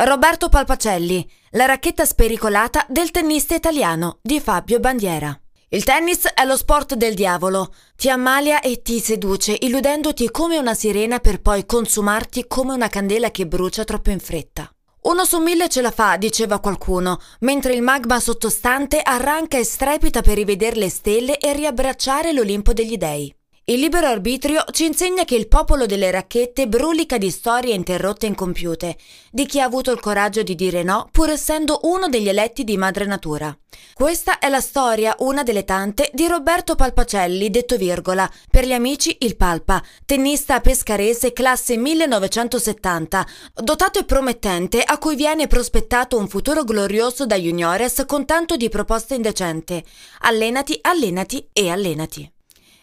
Roberto Palpacelli, la racchetta spericolata del tennista italiano di Fabio Bandiera. Il tennis è lo sport del diavolo. Ti ammalia e ti seduce, illudendoti come una sirena per poi consumarti come una candela che brucia troppo in fretta. Uno su mille ce la fa, diceva qualcuno, mentre il magma sottostante arranca e strepita per rivedere le stelle e riabbracciare l'Olimpo degli dei. Il libero arbitrio ci insegna che il popolo delle racchette brulica di storie interrotte e incompiute, di chi ha avuto il coraggio di dire no pur essendo uno degli eletti di madre natura. Questa è la storia, una delle tante, di Roberto Palpacelli, detto virgola, per gli amici il Palpa, tennista pescarese classe 1970, dotato e promettente a cui viene prospettato un futuro glorioso da juniores con tanto di proposte indecente. Allenati, allenati e allenati.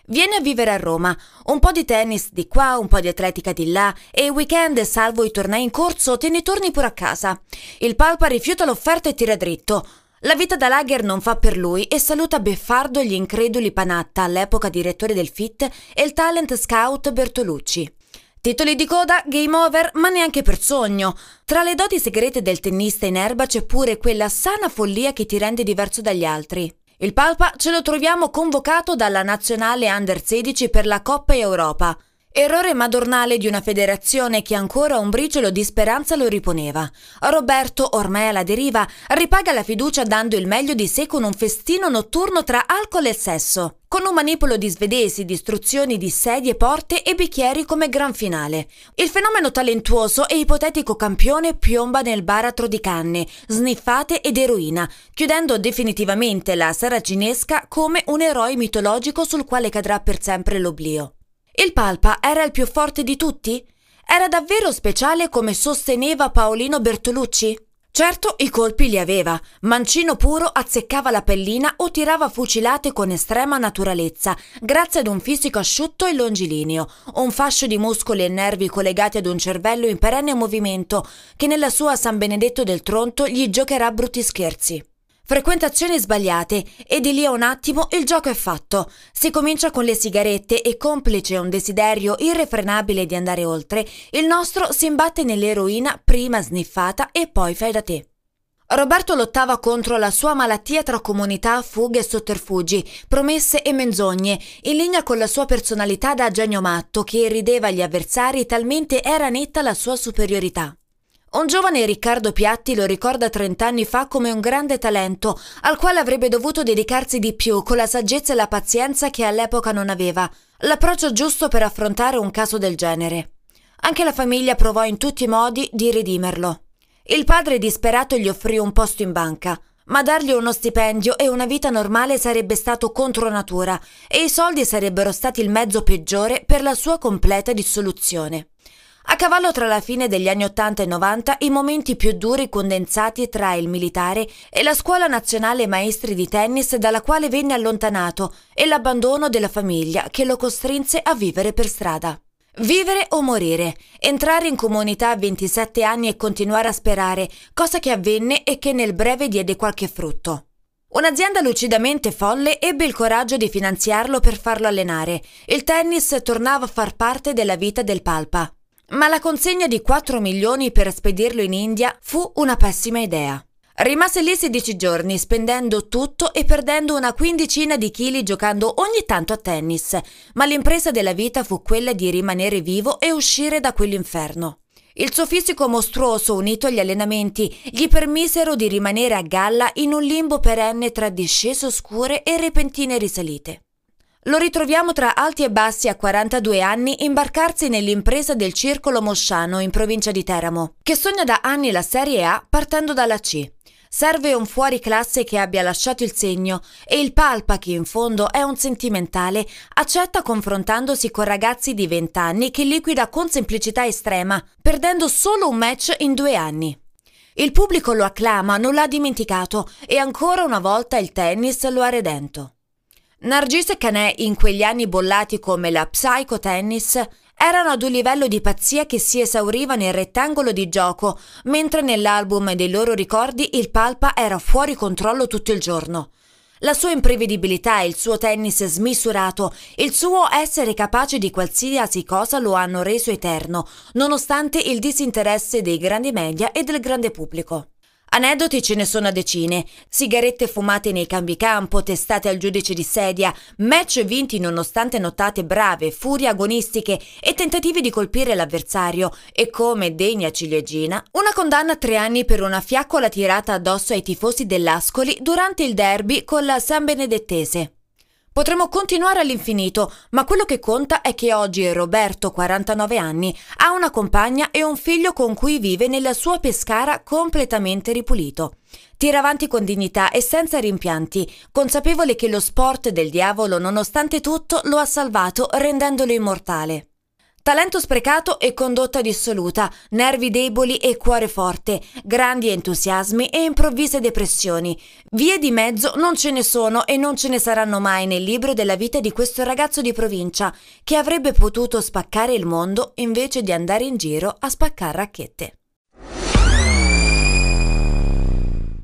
Vieni a vivere a Roma, un po' di tennis di qua, un po' di atletica di là e il weekend, salvo i tornei in corso, te ne torni pure a casa. Il Palpa rifiuta l'offerta e tira dritto. La vita da lager non fa per lui e saluta beffardo gli increduli Panatta, all'epoca direttore del FIT, e il talent scout Bertolucci. Titoli di coda, game over, ma neanche per sogno. Tra le doti segrete del tennista in erba c'è pure quella sana follia che ti rende diverso dagli altri. Il Palpa ce lo troviamo convocato dalla nazionale Under 16 per la Coppa Europa. Errore madornale di una federazione che ancora un briciolo di speranza lo riponeva. Roberto, ormai alla deriva, ripaga la fiducia dando il meglio di sé con un festino notturno tra alcol e sesso, con un manipolo di svedesi, distruzioni di sedie, porte e bicchieri come gran finale. Il fenomeno talentuoso e ipotetico campione piomba nel baratro di canne, sniffate ed eroina, chiudendo definitivamente la saracinesca come un eroe mitologico sul quale cadrà per sempre l'oblio. Il Palpa era il più forte di tutti? Era davvero speciale come sosteneva Paolino Bertolucci? Certo, i colpi li aveva. Mancino puro azzeccava la pellina o tirava fucilate con estrema naturalezza, grazie ad un fisico asciutto e longilineo, un fascio di muscoli e nervi collegati ad un cervello in perenne movimento, che nella sua San Benedetto del Tronto gli giocherà brutti scherzi. Frequentazioni sbagliate e di lì a un attimo il gioco è fatto. Si comincia con le sigarette e complice un desiderio irrefrenabile di andare oltre, il nostro si imbatte nell'eroina prima sniffata e poi fai da te. Roberto lottava contro la sua malattia tra comunità, fughe e sotterfugi, promesse e menzogne, in linea con la sua personalità da genio matto che irrideva gli avversari talmente era netta la sua superiorità. Un giovane Riccardo Piatti lo ricorda 30 anni fa come un grande talento, al quale avrebbe dovuto dedicarsi di più con la saggezza e la pazienza che all'epoca non aveva, l'approccio giusto per affrontare un caso del genere. Anche la famiglia provò in tutti i modi di ridimerlo. Il padre disperato gli offrì un posto in banca, ma dargli uno stipendio e una vita normale sarebbe stato contro natura e i soldi sarebbero stati il mezzo peggiore per la sua completa dissoluzione. A cavallo tra la fine degli anni 80 e 90 i momenti più duri condensati tra il militare e la scuola nazionale maestri di tennis dalla quale venne allontanato e l'abbandono della famiglia che lo costrinse a vivere per strada. Vivere o morire, entrare in comunità a 27 anni e continuare a sperare, cosa che avvenne e che nel breve diede qualche frutto. Un'azienda lucidamente folle ebbe il coraggio di finanziarlo per farlo allenare. Il tennis tornava a far parte della vita del Palpa. Ma la consegna di 4 milioni per spedirlo in India fu una pessima idea. Rimase lì 16 giorni, spendendo tutto e perdendo una quindicina di chili giocando ogni tanto a tennis, ma l'impresa della vita fu quella di rimanere vivo e uscire da quell'inferno. Il suo fisico mostruoso unito agli allenamenti gli permisero di rimanere a galla in un limbo perenne tra discese oscure e repentine risalite. Lo ritroviamo tra alti e bassi a 42 anni imbarcarsi nell'impresa del Circolo Mosciano in provincia di Teramo, che sogna da anni la Serie A partendo dalla C. Serve un fuori classe che abbia lasciato il segno e il Palpa, che in fondo è un sentimentale, accetta confrontandosi con ragazzi di 20 anni che liquida con semplicità estrema, perdendo solo un match in due anni. Il pubblico lo acclama, non l'ha dimenticato e ancora una volta il tennis lo ha redento. Nargis e Canè, in quegli anni bollati come la psycho tennis, erano ad un livello di pazzia che si esauriva nel rettangolo di gioco, mentre nell'album dei loro ricordi il Palpa era fuori controllo tutto il giorno. La sua imprevedibilità, il suo tennis smisurato, il suo essere capace di qualsiasi cosa lo hanno reso eterno, nonostante il disinteresse dei grandi media e del grande pubblico. Aneddoti ce ne sono a decine, sigarette fumate nei cambicampo, testate al giudice di sedia, match vinti nonostante nottate brave, furie agonistiche e tentativi di colpire l'avversario e come degna ciliegina, una condanna a tre anni per una fiaccola tirata addosso ai tifosi dell'Ascoli durante il derby con la San Benedettese. Potremmo continuare all'infinito, ma quello che conta è che oggi Roberto, 49 anni, ha una compagna e un figlio con cui vive nella sua Pescara completamente ripulito. Tira avanti con dignità e senza rimpianti, consapevole che lo sport del diavolo, nonostante tutto, lo ha salvato rendendolo immortale. Talento sprecato e condotta dissoluta, nervi deboli e cuore forte, grandi entusiasmi e improvvise depressioni. Vie di mezzo non ce ne sono e non ce ne saranno mai nel libro della vita di questo ragazzo di provincia che avrebbe potuto spaccare il mondo invece di andare in giro a spaccare racchette.